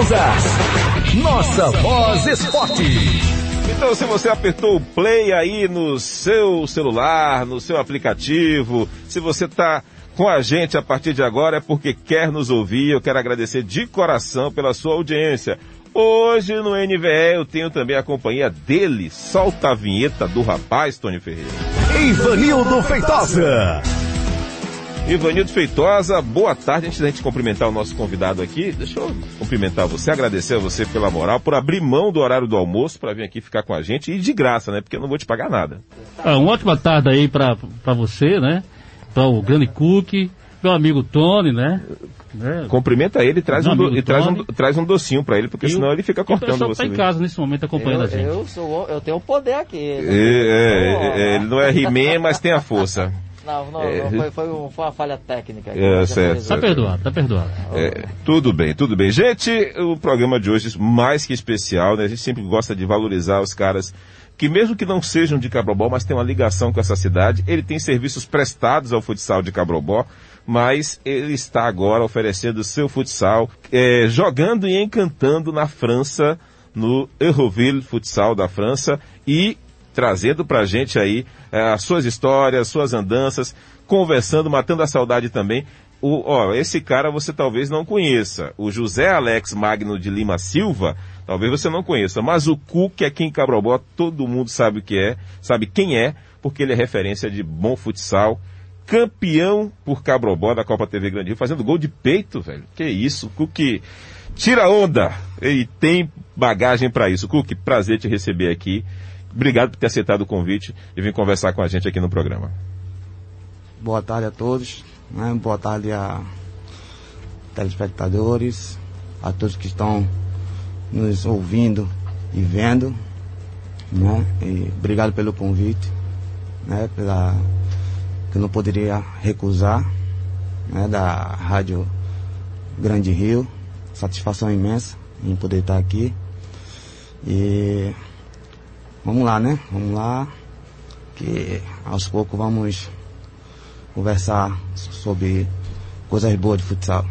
causas. Nossa Voz Esporte. Então, se você apertou o play aí no seu celular, no seu aplicativo, se você está com a gente a partir de agora é porque quer nos ouvir. Eu quero agradecer de coração pela sua audiência. Hoje no NVE eu tenho também a companhia dele. Solta a vinheta do rapaz, Tony Ferreira. Ivanildo Feitosa. Ivanildo Feitosa, boa tarde. Antes da gente cumprimentar o nosso convidado aqui, deixa eu cumprimentar você, agradecer a você pela moral, por abrir mão do horário do almoço para vir aqui ficar com a gente e de graça, né? Porque eu não vou te pagar nada. Ah, uma ótima tarde aí para você, né? Para o grande Cook, meu amigo Tony, né? né? Cumprimenta ele traz um, do, e traz um, traz um docinho para ele, porque e senão ele fica cortando você. Ele tá em casa nesse momento acompanhando eu, a gente. Eu, sou, eu tenho o poder aqui. É, é, é, ele não é He-Man, mas tem a força. Não, não, é, não foi, foi, um, foi, uma falha técnica. É, certo. Tá perdoado, tá perdoado. É, tudo bem, tudo bem. Gente, o programa de hoje mais que especial, né? A gente sempre gosta de valorizar os caras que mesmo que não sejam de Cabrobó, mas tem uma ligação com essa cidade, ele tem serviços prestados ao futsal de Cabrobó, mas ele está agora oferecendo seu futsal, é, jogando e encantando na França, no Euroville Futsal da França, e trazendo pra gente aí é, as suas histórias, suas andanças, conversando, matando a saudade também. O, ó, esse cara você talvez não conheça. O José Alex Magno de Lima Silva, talvez você não conheça, mas o Cook aqui em Cabrobó, todo mundo sabe o que é, sabe quem é, porque ele é referência de bom futsal, campeão por Cabrobó da Copa TV Grande Rio, fazendo gol de peito, velho. Que isso, Cook tira onda. Ele tem bagagem para isso. Cook, prazer te receber aqui. Obrigado por ter aceitado o convite e vir conversar com a gente aqui no programa. Boa tarde a todos. Né? Boa tarde a telespectadores, a todos que estão nos ouvindo e vendo. Né? E obrigado pelo convite, né? Pela, que eu não poderia recusar, né? da Rádio Grande Rio. Satisfação imensa em poder estar aqui. E vamos lá, né? Vamos lá, que aos poucos vamos conversar sobre coisas boas de futsal.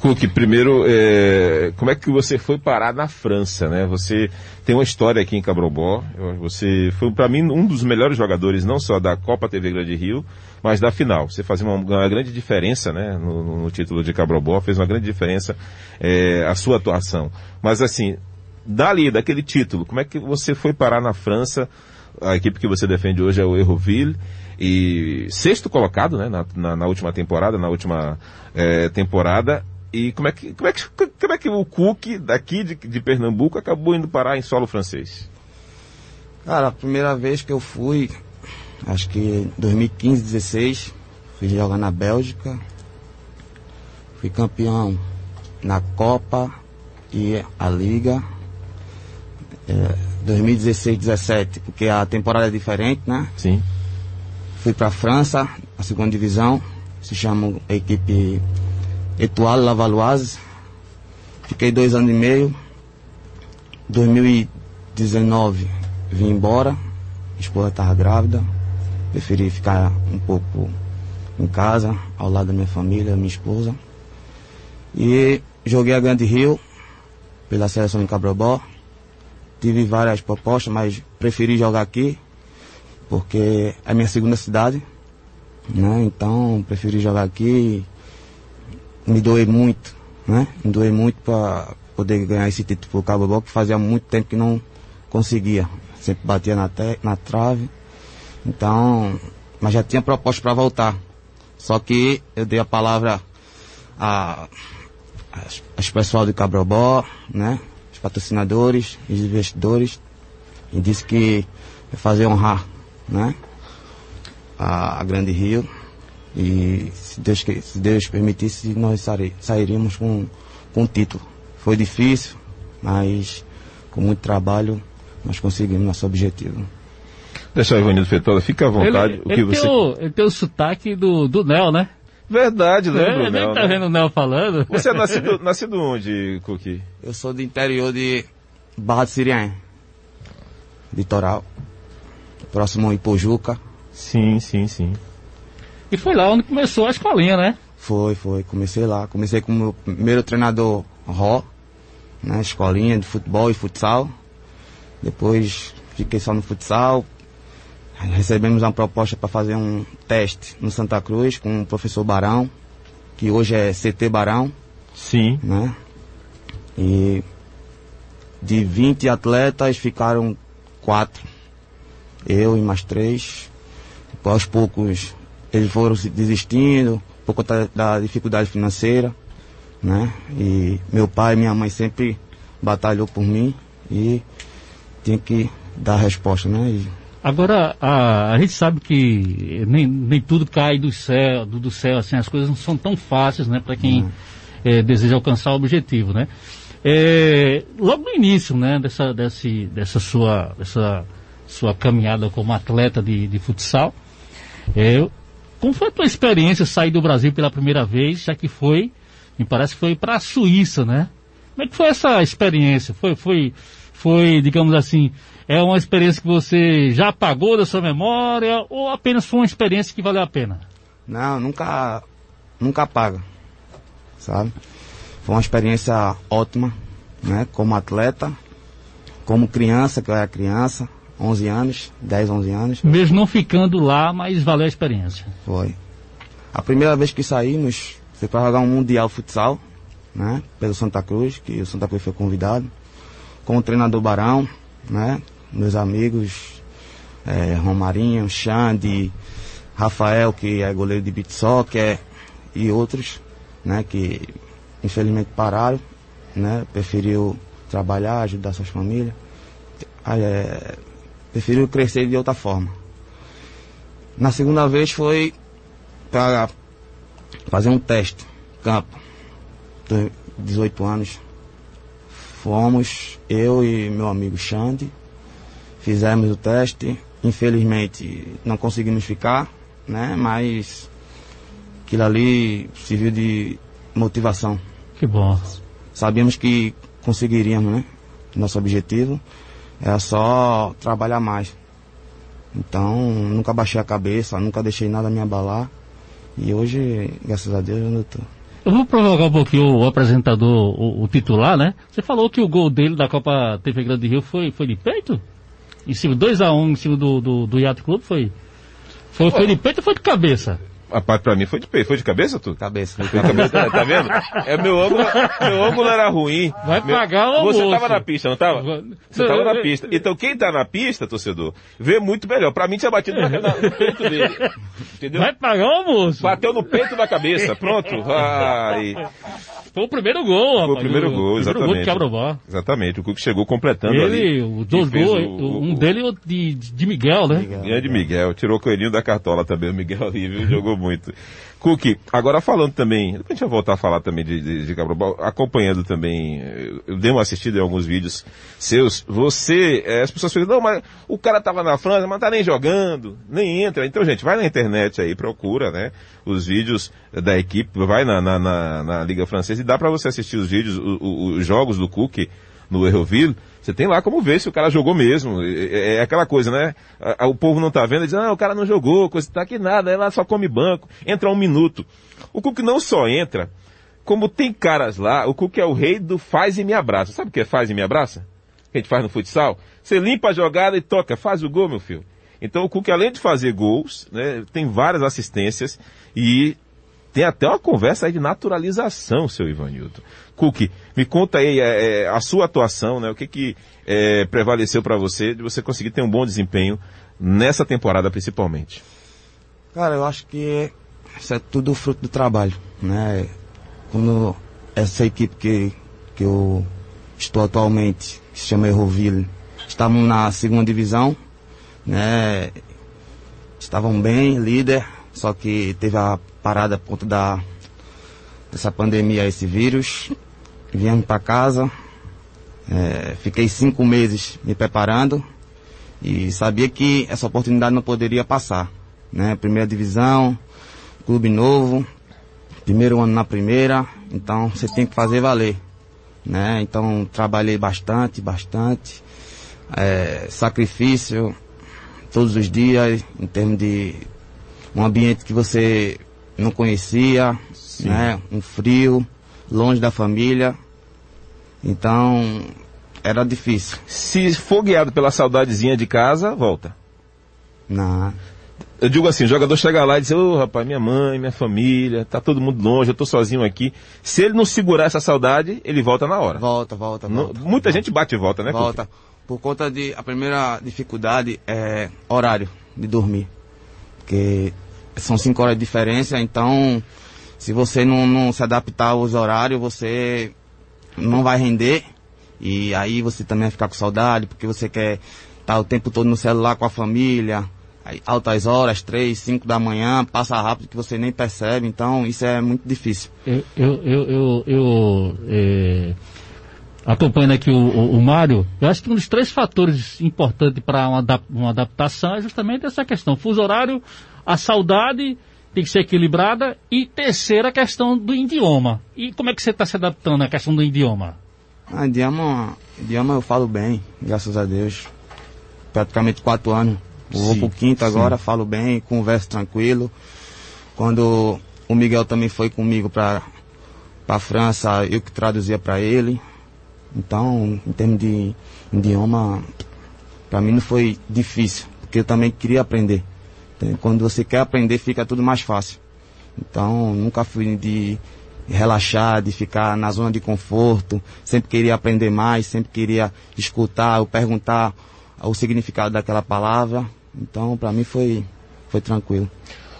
Cook, primeiro, é, como é que você foi parar na França, né? Você tem uma história aqui em Cabrobó. Você foi, para mim, um dos melhores jogadores, não só da Copa TV Grande Rio, mas da final. Você fazia uma, uma grande diferença, né? No, no, título de Cabrobó, fez uma grande diferença é, a sua atuação. Mas, assim, dali, daquele título, como é que você foi parar na França? A equipe que você defende hoje é o Erroville e sexto colocado, né, na, na, na última temporada, na última é, temporada. E como é que, como é que, como é que o Cook daqui de, de Pernambuco acabou indo parar em solo francês? Cara, a primeira vez que eu fui, acho que em 2015, 16, fui jogar na Bélgica. Fui campeão na Copa e a Liga. É, 2016, 17, porque a temporada é diferente, né? Sim. Fui para a França, a segunda divisão, se chama a equipe Etoile Lavaloise. Fiquei dois anos e meio. 2019 vim embora, minha esposa estava grávida, preferi ficar um pouco em casa, ao lado da minha família, minha esposa. E joguei a Grande Rio pela seleção de Cabrobó. Tive várias propostas, mas preferi jogar aqui porque é minha segunda cidade, né? Então preferi jogar aqui. Me doei muito, né? Me doei muito para poder ganhar esse título pro Cabo que fazia muito tempo que não conseguia. Sempre batia na, te na trave. Então, mas já tinha proposta para voltar. Só que eu dei a palavra a, a, pessoal de Cabrobó, né? Patrocinadores, os investidores, e disse que ia fazer honrar né? A, a Grande Rio. E se Deus, se Deus permitisse, nós sairíamos com, com um título. Foi difícil, mas com muito trabalho nós conseguimos nosso objetivo. Deixa o Ivanildo Fetola, fica à vontade. Ele, o que ele, você... tem o, ele tem o sotaque do, do Nel, né? Verdade, lembra é, Nel, tá né? vendo o Nel falando? Você é nascido, nascido onde, Cookie? Eu sou do interior de Barra de Siriém, litoral próximo a Ipojuca. Sim, sim, sim. E foi lá onde começou a escolinha, né? Foi, foi. Comecei lá. Comecei com o meu primeiro treinador, Ró, né, escolinha de futebol e futsal. Depois fiquei só no futsal. Recebemos uma proposta para fazer um teste no Santa Cruz com o professor Barão, que hoje é CT Barão, Sim. né? E de 20 atletas ficaram quatro. Eu e mais três. Depois, aos poucos eles foram desistindo por conta da dificuldade financeira, né? E meu pai e minha mãe sempre batalhou por mim e tinha que dar resposta, né? E Agora, a, a gente sabe que nem, nem tudo cai do céu, do, do céu, assim, as coisas não são tão fáceis, né, para quem eh, deseja alcançar o objetivo, né? Eh, logo no início, né, dessa, desse, dessa sua, dessa sua caminhada como atleta de, de futsal, eh, como foi a tua experiência sair do Brasil pela primeira vez, já que foi, me parece que foi para a Suíça, né? Como é que foi essa experiência? Foi, foi, foi, digamos assim, é uma experiência que você já apagou da sua memória ou apenas foi uma experiência que valeu a pena? Não, nunca, nunca apaga, sabe? Foi uma experiência ótima, né? Como atleta, como criança, que eu era criança, 11 anos, 10, 11 anos, Mesmo não ficando lá, mas valeu a experiência. foi. A primeira vez que saímos foi para jogar um Mundial Futsal, né? Pelo Santa Cruz, que o Santa Cruz foi convidado, com o treinador Barão, né? Meus amigos, eh, Romarinho, Xande, Rafael, que é goleiro de beat soccer, e outros, né? Que infelizmente pararam, né? Preferiu trabalhar, ajudar suas famílias. É, preferiu crescer de outra forma. Na segunda vez foi para fazer um teste, campo. Tenho 18 anos. Fomos, eu e meu amigo Xande, fizemos o teste. Infelizmente não conseguimos ficar, né? Mas aquilo ali serviu de motivação. Que bom. Sabíamos que conseguiríamos, né? Nosso objetivo era só trabalhar mais. Então, nunca baixei a cabeça, nunca deixei nada me abalar. E hoje, graças a Deus, eu tô. Eu vou provocar um pouquinho o apresentador, o, o titular, né? Você falou que o gol dele da Copa TV Grande Rio foi, foi de peito? Em cima, 2x1 em cima do, do, do Yacht Clube foi? Foi, foi de peito ou foi de cabeça? A parte pra mim foi de peito. Foi de cabeça, tu? Cabeça. Foi de cabeça, tá vendo? É, meu ângulo, meu ângulo era ruim. Vai Meu- pagar o Você tava na pista, não tava? Você tava na pista. Então quem tá na pista, torcedor, vê muito melhor. Pra mim tinha batido na, na- no peito dele. Entendeu? Vai pagar o almoço. Bateu no peito da cabeça. Pronto. Ai. Foi o primeiro gol, rapaz. Foi o primeiro gol, O primeiro gol exatamente. de Quebra-Bar. Exatamente. O Cuco chegou completando ali. Ele, os dois gols, o- um o- dele e de, de Miguel, né? Miguel. Grande Miguel, tirou o coelhinho da cartola também, o Miguel ali, viu? Jogou muito. Cook, agora falando também, depois a gente vai voltar a falar também de, de, de Cabral, acompanhando também, eu, eu dei uma assistida em alguns vídeos seus, você, eh, as pessoas falam, não, mas o cara tava na França, mas tá nem jogando, nem entra. Então, gente, vai na internet aí, procura, né, os vídeos da equipe, vai na, na, na, na Liga Francesa e dá pra você assistir os vídeos, os jogos do Cook, no Erroville, você tem lá como ver se o cara jogou mesmo. É, é- é aquela coisa, né? O povo não tá vendo diz, ah, o cara não jogou, coisa tá aqui nada, ela só come banco, entra um minuto. O Cook não só entra, como tem caras lá, o Cook é o rei do faz e me abraça. Sabe o que é faz e me abraça? Que a gente faz no futsal? Você limpa a jogada e toca, faz o gol, meu filho. Então o Cook, além de fazer gols, né, tem várias assistências e tem até uma conversa aí de naturalização, seu Ivanildo. Cook, me conta aí é, é, a sua atuação, né? O que que é, prevaleceu para você de você conseguir ter um bom desempenho nessa temporada principalmente? Cara, eu acho que isso é tudo fruto do trabalho, né? Como essa equipe que, que eu estou atualmente, que se chama Erroville, estávamos na segunda divisão, né? Estavam bem, líder, só que teve a parada por conta da, dessa pandemia, esse vírus. Viemos para casa, é, fiquei cinco meses me preparando e sabia que essa oportunidade não poderia passar. Né? Primeira divisão, clube novo, primeiro ano na primeira, então você tem que fazer valer. Né? Então trabalhei bastante, bastante, é, sacrifício todos os dias, em termos de um ambiente que você não conhecia, né? um frio, longe da família. Então, era difícil. Se for guiado pela saudadezinha de casa, volta. Não. Eu digo assim, o jogador chega lá e diz, ô rapaz, minha mãe, minha família, tá todo mundo longe, eu tô sozinho aqui. Se ele não segurar essa saudade, ele volta na hora. Volta, volta, Não- volta. muita gente bate e volta, né? Volta. Por conta de. A primeira dificuldade é horário de dormir. Porque são cinco horas de diferença, então se você não, não se adaptar aos horários, você não vai render. E aí você também vai ficar com saudade, porque você quer estar o tempo todo no celular com a família. Aí, altas horas, três, cinco da manhã, passa rápido que você nem percebe, então isso é muito difícil. Eu, eu, eu, eu, eu, é, acompanhando aqui o, o, o Mário, eu acho que um dos três fatores importantes para uma, uma adaptação é justamente essa questão. Fuso horário, a saudade tem que ser equilibrada e terceira a questão do idioma. E como é que você está se adaptando à questão do idioma? Ah, idioma, idioma eu falo bem, graças a Deus. Praticamente quatro anos. Eu vou Sim, pro quinto sim. agora, falo bem, converso tranquilo. Quando o Miguel também foi comigo pra, pra França, eu que traduzia pra ele. Então, em termos de idioma, pra mim não foi difícil, porque eu também queria aprender. Quando você quer aprender, fica tudo mais fácil. Então, nunca fui de relaxar, de ficar na zona de conforto. Sempre queria aprender mais, sempre queria escutar ou perguntar o significado daquela palavra. Então, para mim foi, foi tranquilo.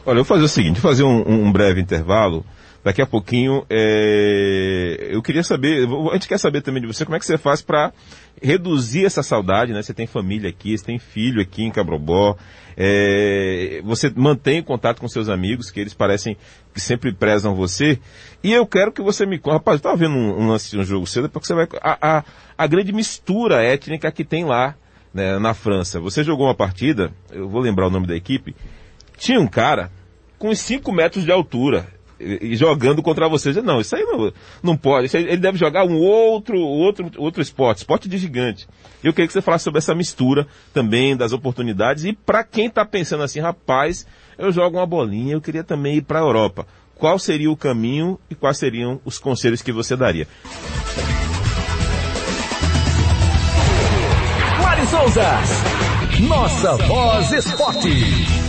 Olha, eu vou fazer o seguinte, vou fazer um, um breve intervalo. Daqui a pouquinho, é, eu queria saber, a gente quer saber também de você, como é que você faz para reduzir essa saudade, né? Você tem família aqui, você tem filho aqui em Cabrobó, é, você mantém contato com seus amigos, que eles parecem que sempre prezam você, e eu quero que você me rapaz, eu estava vendo um, um lance de um jogo cedo, porque você vai, a, a, a grande mistura étnica que tem lá, né, na França. Você jogou uma partida, eu vou lembrar o nome da equipe, tinha um cara com uns 5 metros de altura jogando contra você. Eu disse, Não, isso aí não, não pode. Aí- ele deve jogar um outro, outro, outro esporte, esporte de gigante. Eu queria que você falasse sobre essa mistura também das oportunidades e para quem está pensando assim, rapaz, eu jogo uma bolinha, eu queria também ir para a Europa. Qual seria o caminho e quais seriam os conselhos que você daria? Souza. Nossa Voz Esporte.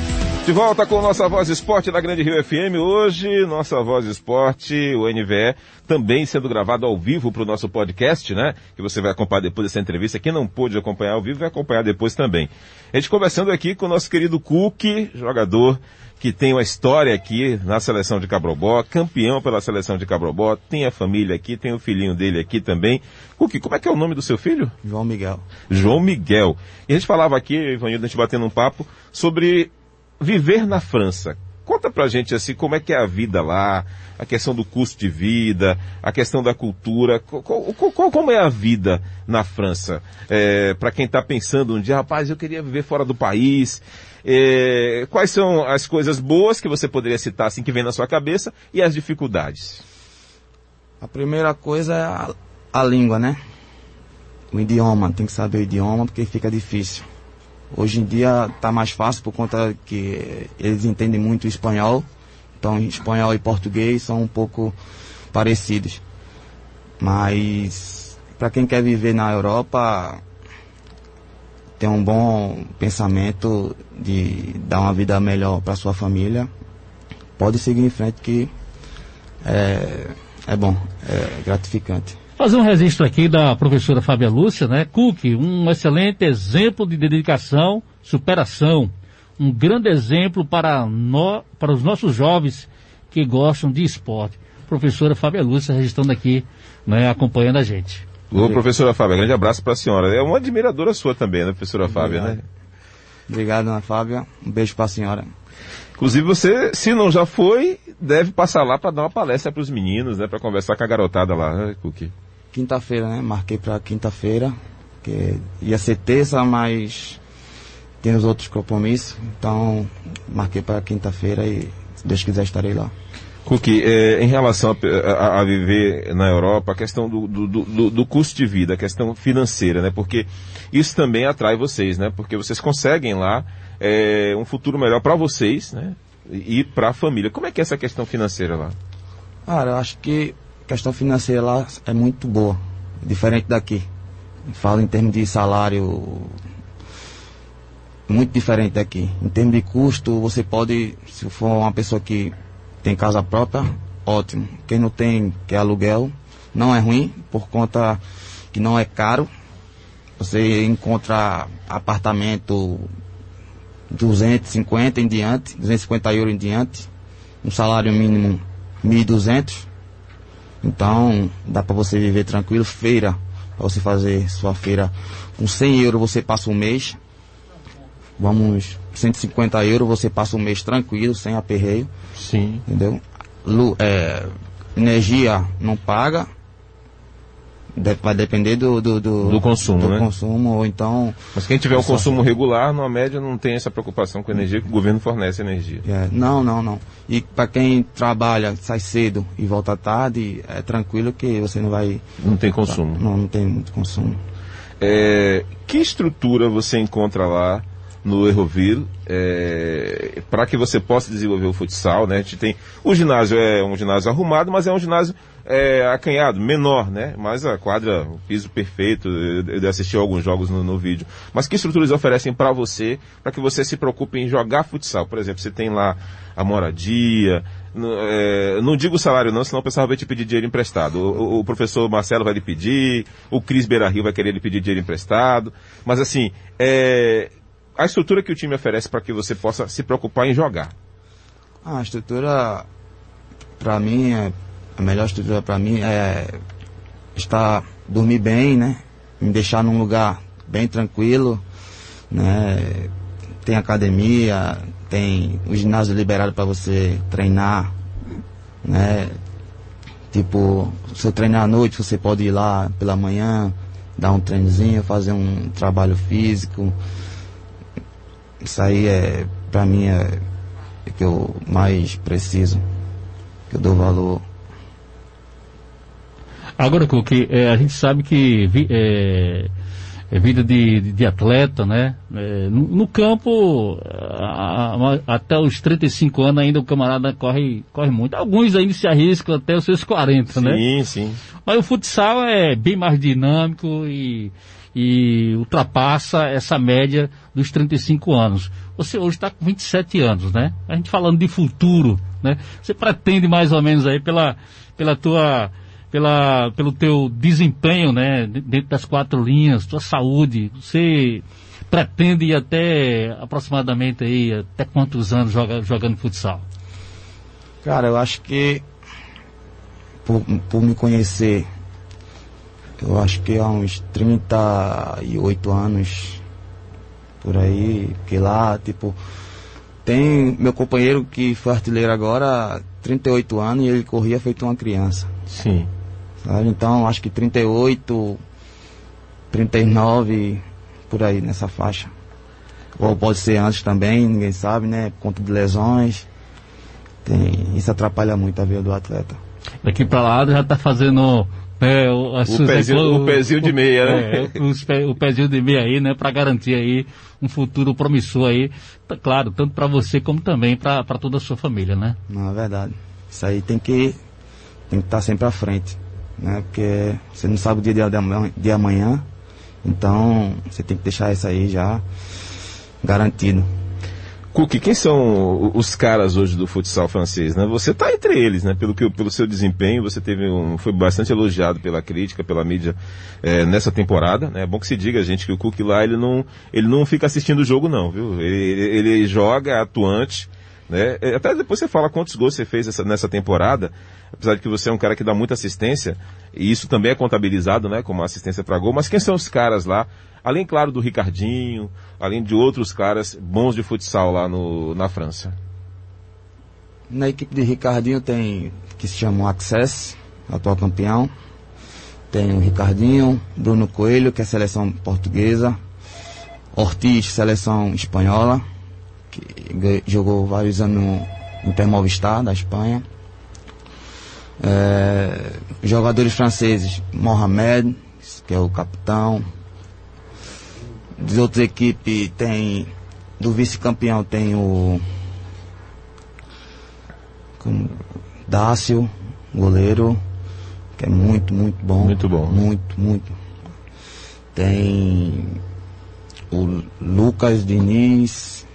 De volta com nossa Voz Esporte da Grande Rio FM. Hoje, nossa Voz Esporte, o NVE, também sendo gravado ao vivo para o nosso podcast, né? Que você vai acompanhar depois dessa entrevista. Quem não pôde acompanhar ao vivo, vai acompanhar depois também. A gente conversando aqui com o nosso querido Cook, jogador que tem uma história aqui na seleção de Cabrobó, campeão pela seleção de Cabrobó, tem a família aqui, tem o filhinho dele aqui também. Cook, como é que é o nome do seu filho? João Miguel. João Miguel. E a gente falava aqui, Ivanildo, a gente batendo um papo, sobre viver na França. Conta pra gente assim como é que é a vida lá, a questão do custo de vida, a questão da cultura, co- co- co- como é a vida na França? É, para quem está pensando um dia, rapaz, eu queria viver fora do país. É, quais são as coisas boas que você poderia citar assim que vem na sua cabeça e as dificuldades? A primeira coisa é a, a língua, né? O idioma, tem que saber o idioma porque fica difícil. Hoje em dia tá mais fácil por conta que eles entendem muito espanhol. Então espanhol e português são um pouco parecidos. Mas para quem quer viver na Europa, ter um bom pensamento de dar uma vida melhor para sua família, pode seguir em frente que é, é bom, é gratificante. Fazer um registro aqui da professora Fábia Lúcia, né? Cook, um excelente exemplo de dedicação, superação. Um grande exemplo para, nó- para os nossos jovens que gostam de esporte. Professora Fábia Lúcia registrando aqui, né, acompanhando a gente. Ô, professora Fábia, grande abraço para a senhora. É uma admiradora sua também, né, professora Fábia, né? Obrigado, Ana Fábia. Um beijo para a senhora. Inclusive você, se não já foi, deve passar lá para dar uma palestra para os meninos, né, para conversar com a garotada lá, né, Cookie? Quinta-feira, né? Marquei para quinta-feira, que ia ser terça, mas tem os outros compromissos. Então, marquei para quinta-feira e, se Deus quiser, estarei lá. Cookie, é, em relação a, a- a viver na Europa, a questão do, do, do- do custo de vida, a questão financeira, né? Porque isso também atrai vocês, né? Porque vocês conseguem lá é, um futuro melhor para vocês, né? E para a família. Como é que é essa questão financeira lá? Cara, eu acho que a questão financeira lá é muito boa. diferente daqui. Falo em termos de salário muito diferente daqui. Em termos de custo, você pode, se for uma pessoa que tem casa própria, ótimo. Quem não tem, que é aluguel, não é ruim, por conta que não é caro. Você encontra apartamento 250 em diante, 250 euros em diante, um salário mínimo 1.200. Então, dá para você viver tranquilo. Feira, para você fazer sua feira com 100 euros, você passa um mês. Vamos, 150 euros, você passa um mês tranquilo, sem aperreio. Sim. Entendeu? Lu, é, energia não paga, vai depender do, do, do, do consumo, do né? consumo, ou então. Mas quem tiver um consumo regular, na média, não tem essa preocupação com a energia, que o governo fornece energia. É, não, não, não. E para quem trabalha, sai cedo e volta tarde, é tranquilo que você não vai. Não tem consumo. Não, não tem muito consumo. É, que estrutura você encontra lá no Erroville é, para que você possa desenvolver o futsal, né? A gente tem o ginásio é um ginásio arrumado, mas é um ginásio é, acanhado, menor, né? Mas a quadra, o piso perfeito, eu, eu assisti alguns jogos no, no vídeo. Mas que estruturas oferecem para você, para que você se preocupe em jogar futsal? Por exemplo, você tem lá a moradia, no, é, não digo salário não, senão o pessoal vai te pedir dinheiro emprestado. O, o, o professor Marcelo vai lhe pedir, o Cris Beira Rio vai querer lhe pedir dinheiro emprestado. Mas assim, é, a estrutura que o time oferece para que você possa se preocupar em jogar. A estrutura, para mim, é a melhor estrutura para mim é estar, dormir bem, né? Me deixar num lugar bem tranquilo, né? Tem academia, tem o ginásio liberado para você treinar, né? Tipo, se eu treinar à noite, você pode ir lá pela manhã, dar um treinozinho, fazer um trabalho físico. Isso aí é, para mim, é, é que eu mais preciso, que eu dou valor. Agora, Cook, é, a gente sabe que vi, é, é vida de, de, atleta, né? É, no, no, campo, a, a, até os 35 anos ainda o camarada corre, corre muito. Alguns ainda se arriscam até os seus 40, sim, né? Sim, sim. Mas o futsal é bem mais dinâmico e, e ultrapassa essa média dos 35 anos. Você hoje está com 27 anos, né? A gente falando de futuro, né? Você pretende mais ou menos aí pela, pela tua pela, pelo teu desempenho, né, dentro das quatro linhas, tua saúde, você pretende ir até aproximadamente aí, até quantos anos joga, jogando futsal? Cara, eu acho que por, por me conhecer, eu acho que há uns 38 anos por aí, que lá, tipo, tem meu companheiro que foi artilheiro agora, 38 anos, e ele corria feito uma criança. Sim. Sabe? Então, acho que 38, 39, por aí, nessa faixa. Ou pode ser antes também, ninguém sabe, né? Por conta de lesões. Tem, isso atrapalha muito a vida do atleta. Daqui para lá já está fazendo é, o, o, pezinho, o, pezinho, de meia, né? É, o, o pezinho de meia aí, né? Para garantir aí um futuro promissor aí, tá, claro, tanto para você como também para toda a sua família, né? Não, é verdade. Isso aí tem que tem que estar tá sempre à frente né? Porque você não sabe o dia de amanhã então você tem que deixar isso aí já garantido. Cook, quem são os caras hoje do futsal francês, né? Você está entre eles, né? Pelo, que, pelo seu desempenho, você teve um, foi bastante elogiado pela crítica, pela mídia é, nessa temporada, né? É bom que se diga, gente, que o Cook lá, ele não, ele não fica assistindo o jogo não, viu? Ele, ele, ele joga, atuante, né? É, até depois você fala quantos gols você fez essa, nessa temporada, apesar de que você é um cara que dá muita assistência, e isso também é contabilizado, né, como assistência para gol, mas quem são os caras lá, além, claro, do Ricardinho, além de outros caras bons de futsal lá no, na França? Na equipe de Ricardinho tem, que se chama o Access, atual campeão, tem o Ricardinho, Bruno Coelho, que é seleção portuguesa, Ortiz, seleção espanhola, que jogou vários anos no Intermovistar da Espanha. É, jogadores franceses, Mohamed, que é o capitão. De outras equipes tem. Do vice-campeão tem o. Como, Dácio, goleiro. que é muito, muito bom. Muito bom. Muito, muito. Tem o Lucas Diniz,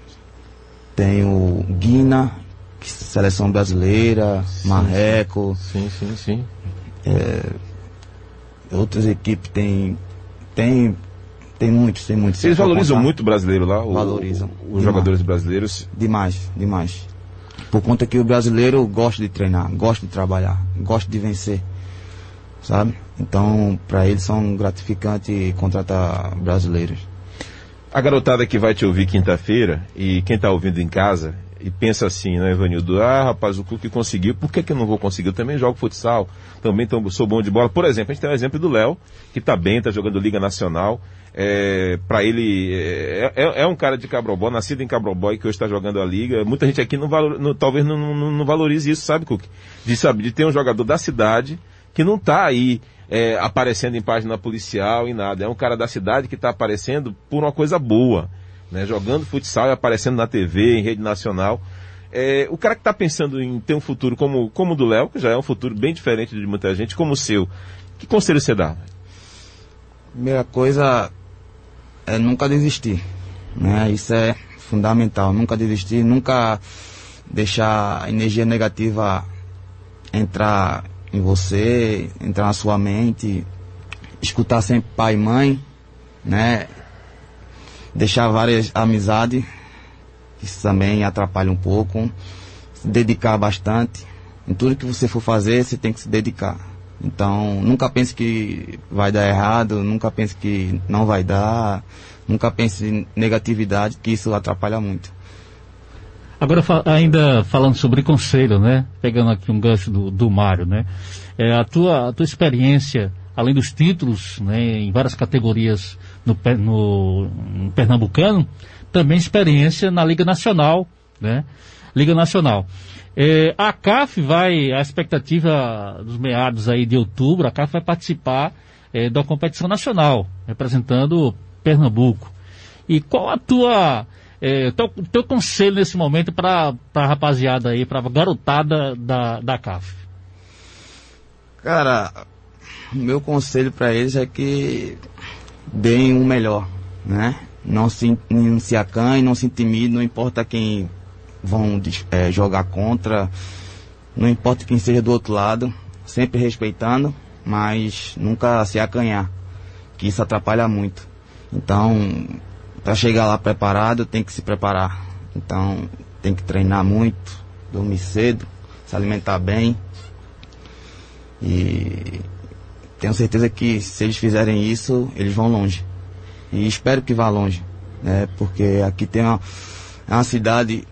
tem o Guina, que é seleção brasileira, Marreco. Sim, sim, sim. É, outras equipes tem. Tem. Tem muitos, tem muitos. For valorizam contar, muito o brasileiro lá? o- Valorizam. Os Demais. jogadores brasileiros. Demais, demais. Por conta que o brasileiro gosta de treinar, gosta de trabalhar, gosta de vencer. Sabe? Então, para eles são gratificante contratar brasileiros. A garotada que vai te ouvir quinta-feira e quem está ouvindo em casa e pensa assim, né, Evanildo? Ah, rapaz, o Cook conseguiu, por que, que eu não vou conseguir? Eu também jogo futsal, também tô- sou bom de bola. Por exemplo, a gente tem o exemplo do Léo, que está bem, está jogando Liga Nacional. É, para ele, é, é- é um cara de Cabrobó, nascido em Cabrobó e que hoje está jogando a Liga. Muita gente aqui não valor, não- talvez não, não, não valorize isso, sabe, Cook? De, sabe, de ter um jogador da cidade que não está aí é, aparecendo em página policial e nada. É um cara da cidade que está aparecendo por uma coisa boa, né? Jogando futsal e aparecendo na TV, em rede nacional. É, o cara que está pensando em ter um futuro como, como o do Léo, que já é um futuro bem diferente de muita gente, como o seu, que conselho você dá? Primeira coisa é nunca desistir. Né? Isso é fundamental. Nunca desistir, nunca deixar a energia negativa entrar em você, entrar na sua mente. Escutar sempre pai e mãe, né? Deixar várias amizades, isso também atrapalha um pouco. Se dedicar bastante. Em tudo que você for fazer, você tem que se dedicar. Então, nunca pense que vai dar errado, nunca pense que não vai dar, nunca pense em negatividade, que isso atrapalha muito. Agora, ainda falando sobre conselho, né? Pegando aqui um gancho do, do Mário, né? É, a, tua, a tua experiência, além dos títulos, né, em várias categorias no, no, no Pernambucano, também experiência na Liga Nacional, né? Liga Nacional. É, a CAF vai, a expectativa dos meados aí de outubro, a CAF vai participar é, da competição nacional, representando Pernambuco. E qual a tua, é, teu, teu conselho nesse momento para a rapaziada aí, para a garotada da, da CAF? Cara, o meu conselho para eles é que deem o melhor, né? Não se, não se acanhem, não se intimidem, não importa quem vão eh, jogar contra, não importa quem seja do outro lado, sempre respeitando, mas nunca se acanhar, que isso atrapalha muito. Então, para chegar lá preparado, tem que se preparar. Então, tem que treinar muito, dormir cedo, se alimentar bem, e tenho certeza que se eles fizerem isso, eles vão longe. E espero que vá longe, né? Porque aqui tem uma, é uma cidade,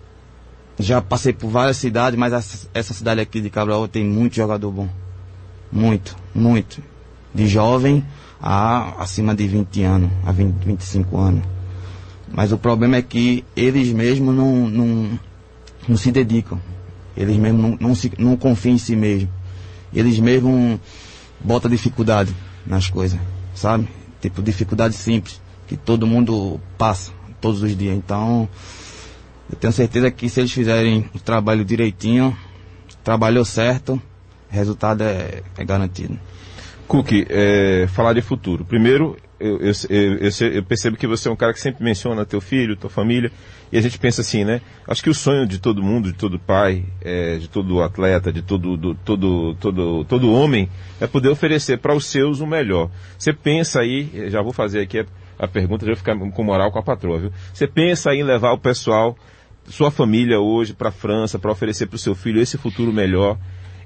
já passei por várias cidades, mas essa, essa cidade aqui de Cabral tem muito jogador bom. Muito, muito. De jovem a acima de 20 anos, a 20, 25 anos. Mas o problema é que eles mesmos não, não, não se dedicam. Eles mesmos não, não, se, não confiam em si mesmos eles mesmos botam dificuldade nas coisas, sabe? Tipo, dificuldade simples, que todo mundo passa todos os dias. Então, eu tenho certeza que se eles fizerem o trabalho direitinho, trabalhou certo, resultado é, é garantido. Cook, é, falar de futuro. Primeiro, eu, eu, eu, eu percebo que você é um cara que sempre menciona teu filho, tua família, e a gente pensa assim, né? Acho que o sonho de todo mundo, de todo pai, é, de todo atleta, de todo, do- todo, todo, todo homem, é poder oferecer para os seus o melhor. Você pensa aí, já vou fazer aqui a, a pergunta, já vou ficar com moral com a patroa, viu? Você pensa em levar o pessoal, sua família hoje para a França, para oferecer para o seu filho esse futuro melhor,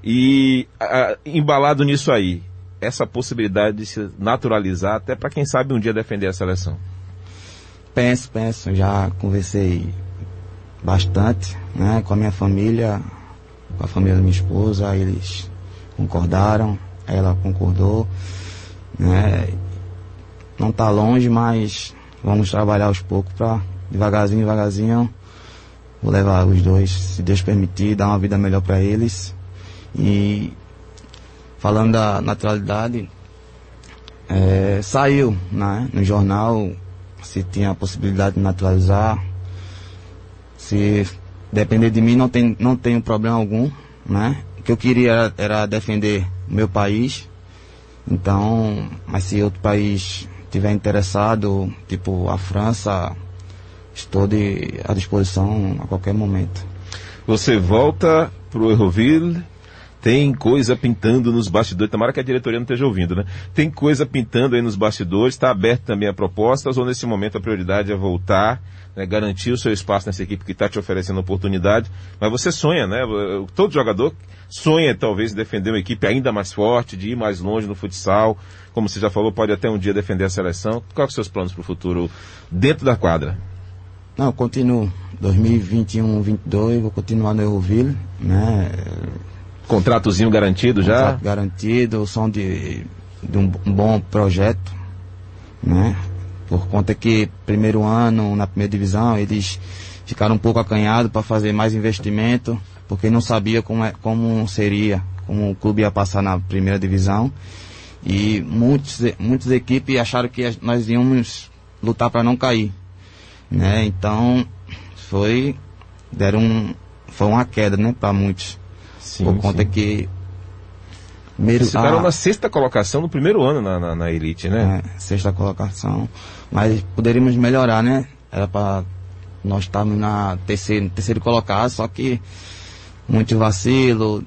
e ah, embalado nisso aí, essa possibilidade de se naturalizar, até para quem sabe um dia defender a seleção. Penso, penso, já conversei bastante, né, com a minha família, com a família da minha esposa, eles concordaram, ela concordou, né, não tá longe, mas vamos trabalhar aos poucos para devagarzinho, devagarzinho, vou levar os dois, se Deus permitir, dar uma vida melhor para eles. E falando da naturalidade, é, saiu né, no jornal se tinha a possibilidade de naturalizar. Se depender de mim, não tem, não tenho problema algum. Né? O que eu queria era, defender o meu país, Então, mas se outro país tiver interessado, tipo a França, estou de, à disposição a qualquer momento. Você volta pro Erroville, tem coisa pintando nos bastidores, tomara que a diretoria não esteja ouvindo, né? Tem coisa pintando aí nos bastidores, está aberto também a propostas, ou nesse momento a prioridade é voltar, né, garantir o seu espaço nessa equipe que está te oferecendo oportunidade, mas você sonha, né? Todo jogador sonha talvez defender uma equipe ainda mais forte, de ir mais longe no futsal, como você já falou, pode até um dia defender a seleção. Quais são os seus planos para o futuro dentro da quadra? Não, continuo. 2021, 2022, vou continuar no Euroville, né? Contratozinho garantido já? Contrato garantido, são de, de um, um bom projeto, né? Por conta que primeiro ano na primeira divisão eles ficaram um pouco acanhados para fazer mais investimento, porque não sabia como, é, como seria, como o clube ia passar na primeira divisão. E muitos, muitas equipes acharam que nós íamos lutar para não cair. Né? Então foi deram um, foi uma queda né, para muitos. Sim, por conta sim. que. Primeiro, ficaram ah, na sexta colocação no primeiro ano na, na, na Elite, né? É, sexta colocação. Mas poderíamos melhorar, né? Era para nós estarmos na terceiro, terceiro colocado, só que muito vacilo.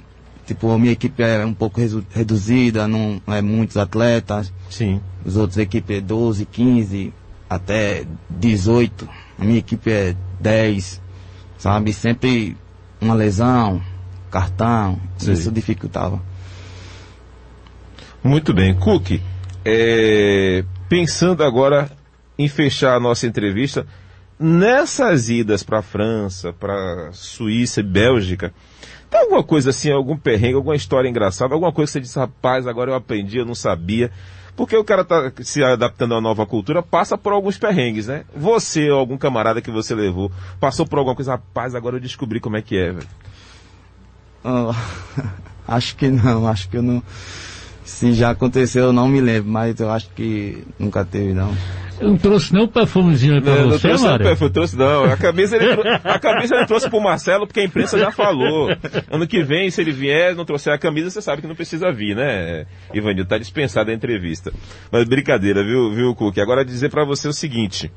Tipo, a minha equipe é um pouco reduzida, não é muitos atletas. Sim. Os outros equipes é 12, 15, até 18. A minha equipe é 10, sabe? Sempre uma lesão, cartão, Sim. isso dificultava. Muito bem. Cook, é, pensando agora em fechar a nossa entrevista, nessas idas para a França, para Suíça e Bélgica, tem alguma coisa assim, algum perrengue, alguma história engraçada, alguma coisa que você disse, rapaz, agora eu aprendi, eu não sabia. Porque o cara tá se adaptando à nova cultura, passa por alguns perrengues, né? Você ou algum camarada que você levou, passou por alguma coisa, rapaz, agora eu descobri como é que é, velho. Oh, acho que não, acho que eu não. Se já aconteceu, eu não me lembro, mas eu acho que nunca teve, não. Eu não trouxe nem um perfumezinho pra não, você, não trouxe perfume, trouxe não. A camisa, ele, a camisa ele trouxe pro Marcelo porque a imprensa já falou. Ano que vem, se ele vier, não trouxer a camisa, você sabe que não precisa vir, né? Ivanildo, tá dispensado a entrevista. Mas brincadeira, viu, viu, Cook? Agora dizer para você o seguinte.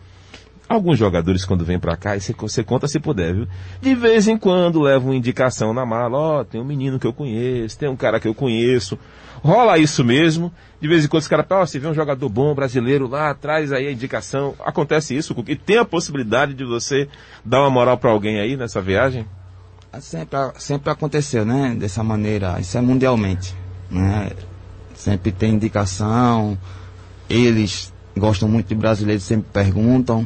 Alguns jogadores, quando vêm para cá, e você, conta se puder, viu? De vez em quando levam uma indicação na mala. Ó, oh, tem um menino que eu conheço, tem um cara que eu conheço. Rola isso mesmo. De vez em quando os caras, ó, oh, você vê um jogador bom brasileiro lá, traz aí a indicação. Acontece isso, e tem a possibilidade de você dar uma moral para alguém aí nessa viagem? Sempre, sempre aconteceu, né? Dessa maneira. Isso é mundialmente, né? Sempre tem indicação. Eles gostam muito de brasileiros, sempre perguntam.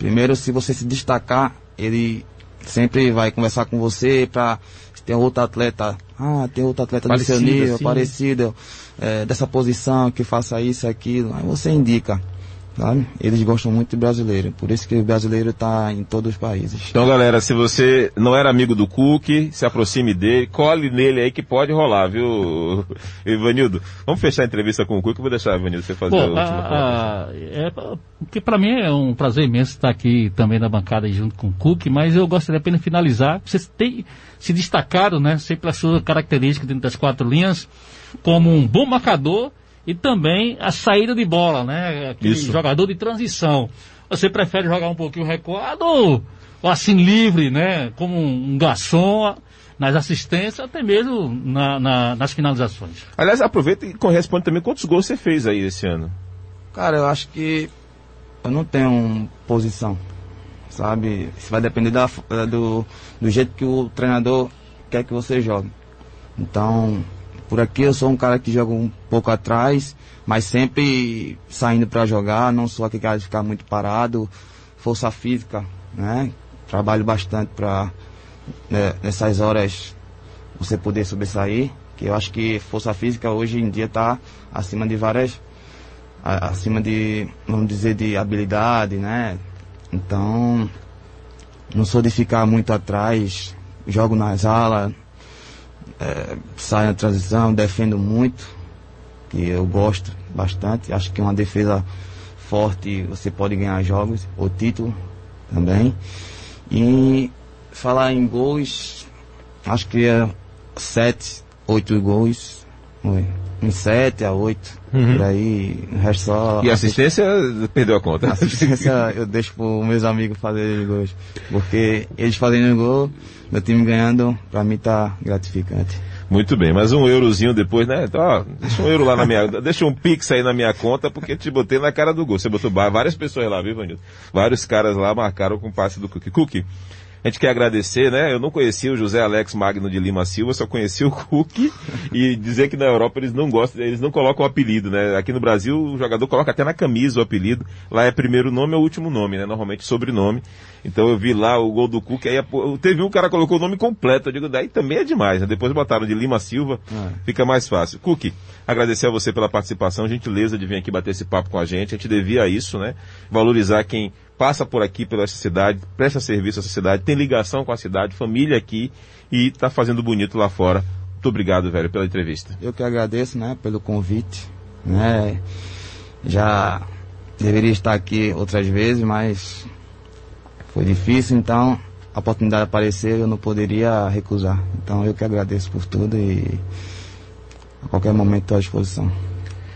Primeiro, se você se destacar, ele sempre vai conversar com você para tem outro atleta, ah, tem outro atleta parecido, do seu nível, assim. parecido, é, dessa posição, que faça isso, aquilo. Aí você indica. Sabe? Eles gostam muito de brasileiro, por isso que o brasileiro está em todos os países. Então, galera, se você não era amigo do Cook, se aproxime dele, cole nele aí que pode rolar, viu, Ivanildo? Vamos fechar a entrevista com o Cook, vou deixar, Ivanildo, você fazer Bom, a última a, é, Porque para mim é um prazer imenso estar aqui também na bancada junto com o Cook, mas eu gostaria apenas de finalizar. Vocês têm se destacado, né, sempre a sua característica dentro das quatro linhas, como um bom marcador e também a saída de bola, né? Aquele Isso. jogador de transição. Você prefere jogar um pouquinho recuado ou, ou assim livre, né? Como um, garçom nas assistências, até mesmo na, na, nas finalizações. Aliás, aproveita e corresponde também quantos gols você fez aí esse ano. Cara, eu acho que eu não tenho posição, sabe? Isso vai depender da, do, do jeito que o treinador quer que você jogue. Então, por aqui eu sou um cara que joga um pouco atrás, mas sempre saindo para jogar, não sou aquele cara de ficar muito parado, força física, né? Trabalho bastante para né, nessas horas você poder sobressair, que eu acho que força física hoje em dia está acima de várias acima de, vamos dizer, de habilidade, né? Então, não sou de ficar muito atrás, jogo nas alas, é, saio na transição, defendo muito, que eu gosto bastante. Acho que uma defesa forte você pode ganhar jogos, ou título também. E falar em gols, acho que é sete, oito gols. Uns 7 a 8. Uhum. Por aí, o resto só. E assistência perdeu a conta? Assistência eu deixo para meus amigos fazerem gols. Porque eles fazendo gol, meu time ganhando, para mim tá gratificante. Muito bem, mas um eurozinho depois, né? Então, ó, deixa um euro lá na minha, deixa um pix aí na minha conta, porque te botei na cara do gol. Você botou várias pessoas lá, viu, Vanildo? Vários caras lá marcaram com o passe do Cookie. Cookie, a gente quer agradecer, né? Eu não conhecia o José Alex Magno de Lima Silva, só conheci o Cook e dizer que na Europa eles não gostam, eles não colocam o apelido, né? Aqui no Brasil o jogador coloca até na camisa o apelido. Lá é primeiro nome ou último nome, né? Normalmente sobrenome. Então eu vi lá o gol do Cook, aí teve um cara colocou o nome completo. Eu digo, daí também é demais, né? Depois botaram de Lima Silva, é. fica mais fácil. Cook, agradecer a você pela participação, gentileza de vir aqui bater esse papo com a gente. A gente devia isso, né? Valorizar quem passa por aqui, pela cidade, presta serviço à cidade, tem ligação com a cidade, família aqui e está fazendo bonito lá fora. Muito obrigado, velho, pela entrevista. Eu que agradeço, né, pelo convite, né, já deveria estar aqui outras vezes, mas foi difícil, então a oportunidade apareceu eu não poderia recusar. Então eu que agradeço por tudo e a qualquer momento estou à disposição.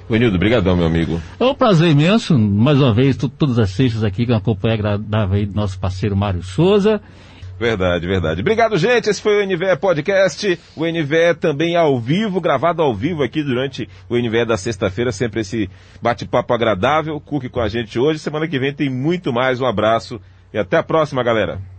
Benildo, brigadão, meu amigo. É um prazer imenso, mais uma vez, todas as sextas aqui com a companhia agradável aí do nosso parceiro Mário Souza. Verdade, verdade. Obrigado, gente. Esse foi o NVE Podcast. O NVE também ao vivo, gravado ao vivo aqui durante o NVE da sexta-feira. Sempre esse bate-papo agradável. Cook com a gente hoje. Semana que vem tem muito mais. Um abraço e até a próxima, galera.